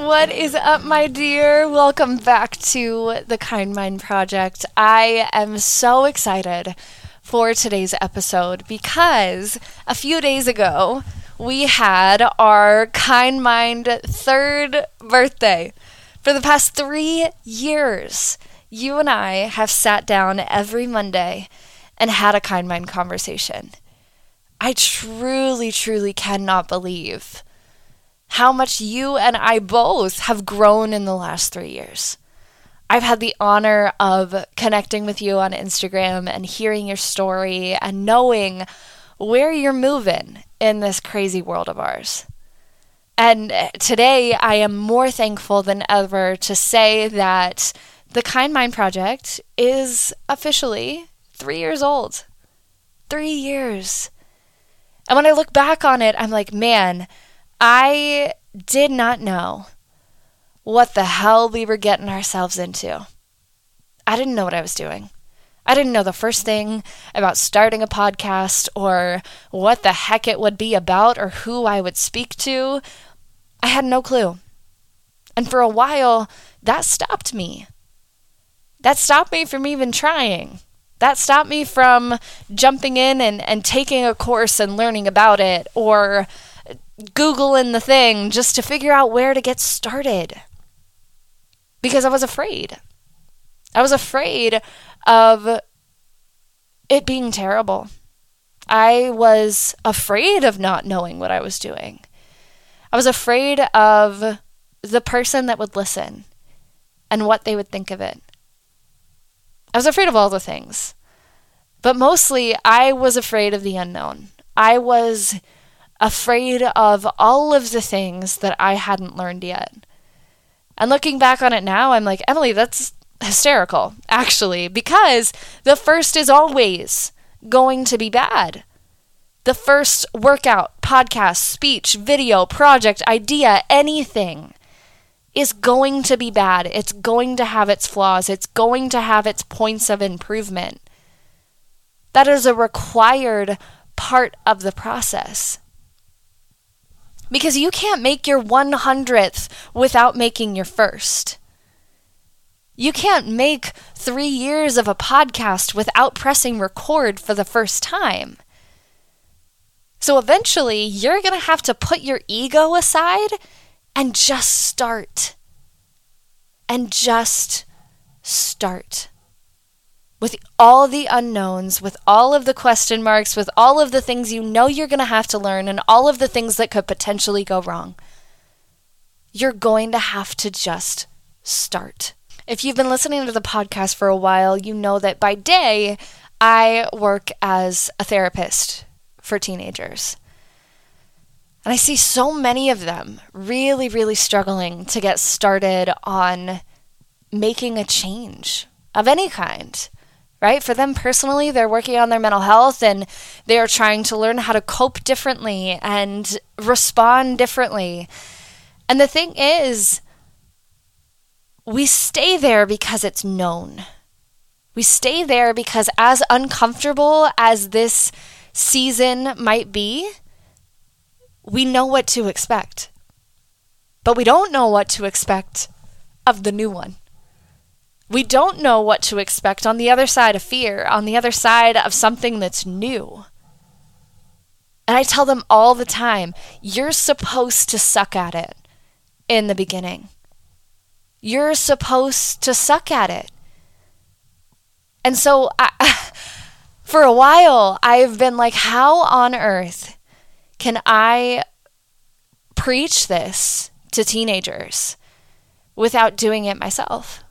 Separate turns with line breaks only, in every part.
What is up, my dear? Welcome back to the Kind Mind Project. I am so excited for today's episode because a few days ago we had our Kind Mind third birthday. For the past three years, you and I have sat down every Monday and had a Kind Mind conversation. I truly, truly cannot believe how much you and I both have grown in the last three years. I've had the honor of connecting with you on Instagram and hearing your story and knowing where you're moving in this crazy world of ours. And uh, today, I am more thankful than ever to say that the Kind Mind Project is officially three years old. Three years. And when I look back on it, I'm like, man, I did not know what the hell we were getting ourselves into. I didn't know what I was doing. I didn't know the first thing about starting a podcast or what the heck it would be about or who I would speak to. I had no clue. And for a while, that stopped me. That stopped me from even trying. That stopped me from jumping in and, and taking a course and learning about it or Googling the thing just to figure out where to get started. Because I was afraid. I was afraid of it being terrible. I was afraid of not knowing what I was doing. I was afraid of the person that would listen and what they would think of it. I was afraid of all the things. But mostly, I was afraid of the unknown. I was afraid of all of the things that I hadn't learned yet. And looking back on it now, I'm like, Emily, that's hysterical, actually, because the first is always going to be bad. The first workout, podcast, speech, video, project, idea, anything is going to be bad. It's going to have its flaws. It's going to have its points of improvement. That is a required part of the process because you can't make your 100th without making your first. You can't make three years of a podcast without pressing record for the first time. So eventually, you're going to have to put your ego aside and just start. And just start with all the unknowns, with all of the question marks, with all of the things you know you're going to have to learn, and all of the things that could potentially go wrong, you're going to have to just start. If you've been listening to the podcast for a while, you know that by day, I work as a therapist for teenagers. And I see so many of them really, really struggling to get started on making a change of any kind right? For them personally, they're working on their mental health and they are trying to learn how to cope differently and respond differently. And the thing is, we stay there because it's known. We stay there because, as uncomfortable as this season might be, we know what to expect. But we don't know what to expect of the new one. We don't know what to expect on the other side of fear, on the other side of something that's new. And I tell them all the time you're supposed to suck at it in the beginning. You're supposed to suck at it. And so I, for a while, I've been like, how on earth can I preach this to teenagers? without doing it myself?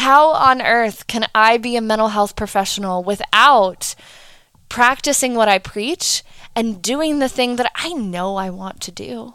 How on earth can I be a mental health professional without practicing what I preach and doing the thing that I know I want to do?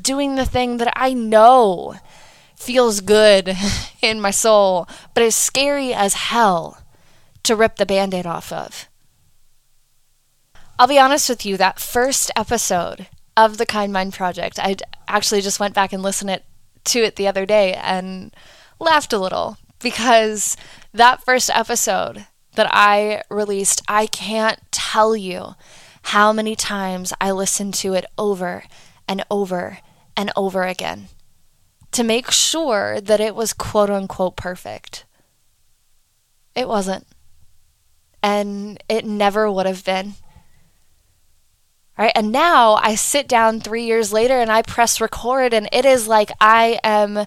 Doing the thing that I know feels good in my soul, but is scary as hell to rip the band aid off of. I'll be honest with you, that first episode of the Kind Mind Project, I actually just went back and listened it, to it the other day and laughed a little because that first episode that I released, I can't tell you how many times I listened to it over and over and over again to make sure that it was quote unquote perfect. It wasn't. And it never would have been. Right? And now I sit down three years later and I press record, and it is like I am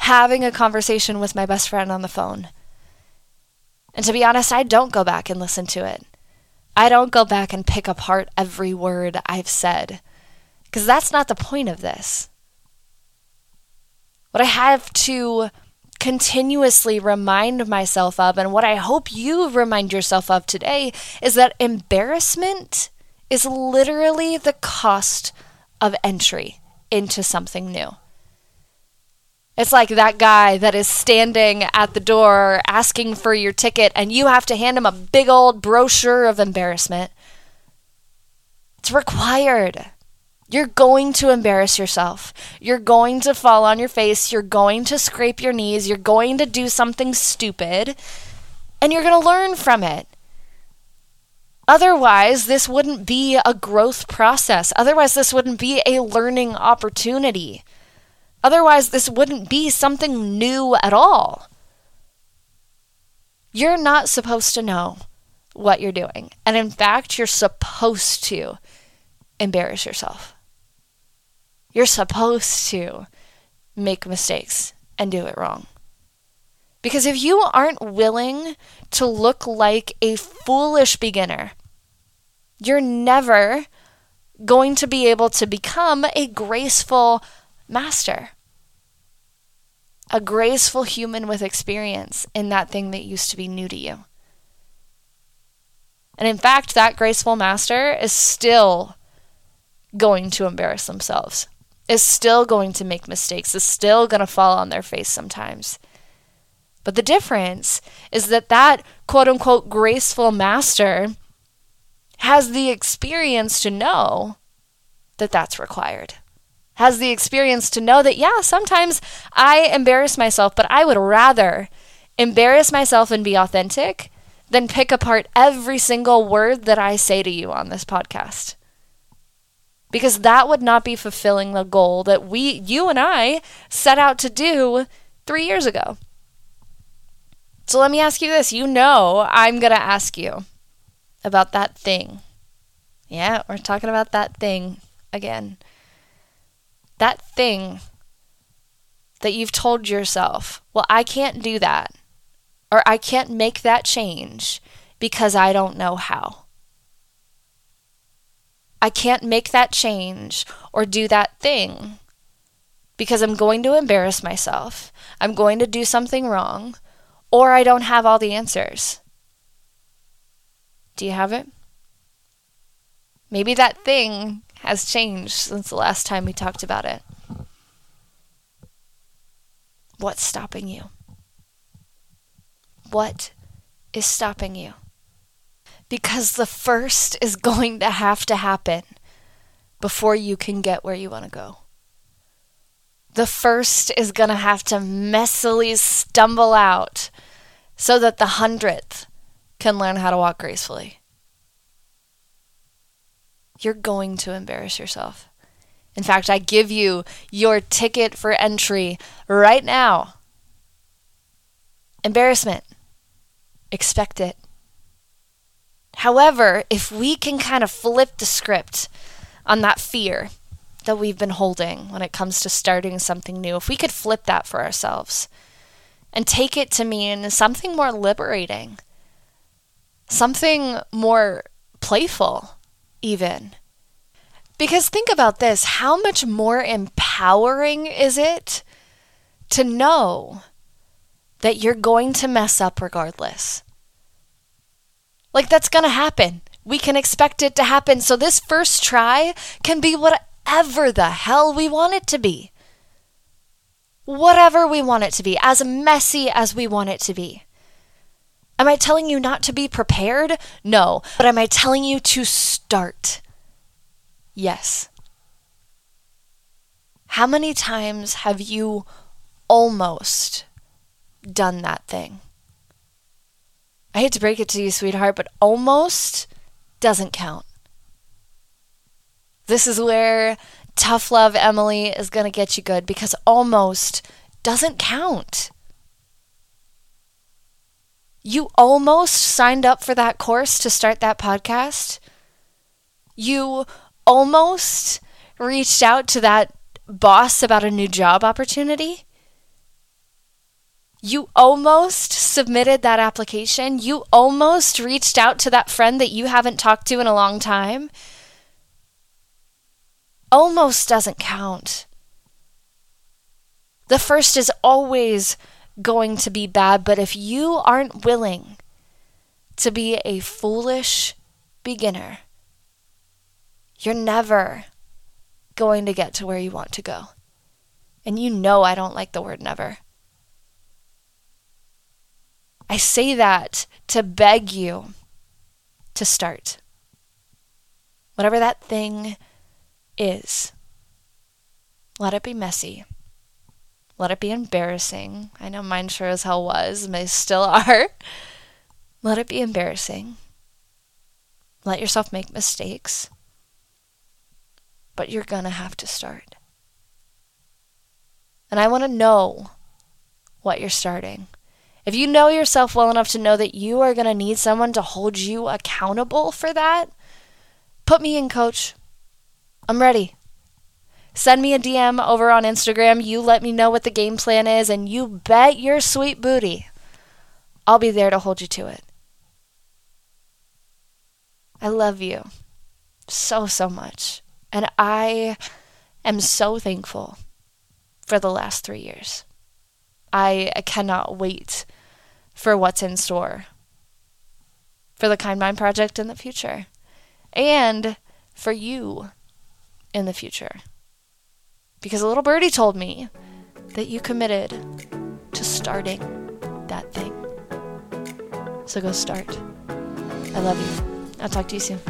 having a conversation with my best friend on the phone. And to be honest, I don't go back and listen to it. I don't go back and pick apart every word I've said, because that's not the point of this. What I have to continuously remind myself of, and what I hope you remind yourself of today, is that embarrassment is literally the cost of entry into something new. It's like that guy that is standing at the door asking for your ticket, and you have to hand him a big old brochure of embarrassment. It's required. You're going to embarrass yourself. You're going to fall on your face. You're going to scrape your knees. You're going to do something stupid, and you're going to learn from it. Otherwise, this wouldn't be a growth process. Otherwise, this wouldn't be a learning opportunity. Otherwise, this wouldn't be something new at all. You're not supposed to know what you're doing. And in fact, you're supposed to embarrass yourself. You're supposed to make mistakes and do it wrong. Because if you aren't willing to look like a foolish beginner, you're never going to be able to become a graceful master, a graceful human with experience in that thing that used to be new to you. And in fact, that graceful master is still going to embarrass themselves, is still going to make mistakes, is still going to fall on their face sometimes. But the difference is that that quote unquote graceful master has the experience to know that that's required. Has the experience to know that, yeah, sometimes I embarrass myself, but I would rather embarrass myself and be authentic than pick apart every single word that I say to you on this podcast. Because that would not be fulfilling the goal that we, you and I, set out to do three years ago. So let me ask you this. You know, I'm going to ask you about that thing. Yeah, we're talking about that thing again. That thing that you've told yourself, well, I can't do that, or I can't make that change because I don't know how. I can't make that change or do that thing because I'm going to embarrass myself. I'm going to do something wrong or I don't have all the answers. Do you have it? Maybe that thing has changed since the last time we talked about it. What's stopping you? What is stopping you? Because the first is going to have to happen before you can get where you want to go. The first is going to have to messily stumble out so that the hundredth can learn how to walk gracefully. You're going to embarrass yourself. In fact, I give you your ticket for entry right now. Embarrassment. Expect it. However, if we can kind of flip the script on that fear, that we've been holding when it comes to starting something new, if we could flip that for ourselves and take it to mean something more liberating, something more playful, even. Because think about this how much more empowering is it to know that you're going to mess up regardless. Like, that's going to happen. We can expect it to happen. So, this first try can be whatever the hell we want it to be. Whatever we want it to be, as messy as we want it to be. Am I telling you not to be prepared? No. But am I telling you to start? Yes. How many times have you almost done that thing? I hate to break it to you, sweetheart, but almost doesn't count. This is where tough love Emily is going to get you good because almost doesn't count. You almost signed up for that course to start that podcast. You almost reached out to that boss about a new job opportunity. You almost submitted that application. You almost reached out to that friend that you haven't talked to in a long time. Almost doesn't count. The first is always going to be bad, but if you aren't willing to be a foolish beginner, you're never going to get to where you want to go. And you know I don't like the word never. I say that to beg you to start. Whatever that thing is, let it be messy. Let it be embarrassing. I know mine sure as hell was, and they still are. Let it be embarrassing. Let yourself make mistakes. But you're going to have to start. And I want to know what you're starting. If you know yourself well enough to know that you are going to need someone to hold you accountable for that, put me in, coach. I'm ready. Send me a DM over on Instagram. You let me know what the game plan is, and you bet your sweet booty I'll be there to hold you to it. I love you so, so much. And I am so thankful for the last three years. I, cannot wait for what's in store for the Kind Mind Project in the future and for you in the future. Because a little birdie told me that you committed to starting that thing. So go start. I love you. I'll talk to you soon.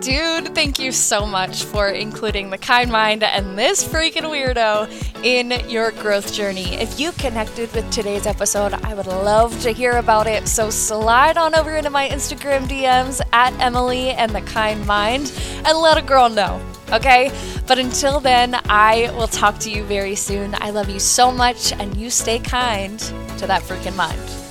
Dude, thank you so much for including the kind mind and this freaking weirdo in your growth journey. If you connected with today's episode, I would love to hear about it. So slide on over into my Instagram DMs at Emily and the Kind Mind and let a girl know, okay? But until then, I will talk to you very soon. I love you so much, and you stay kind to that freaking mind.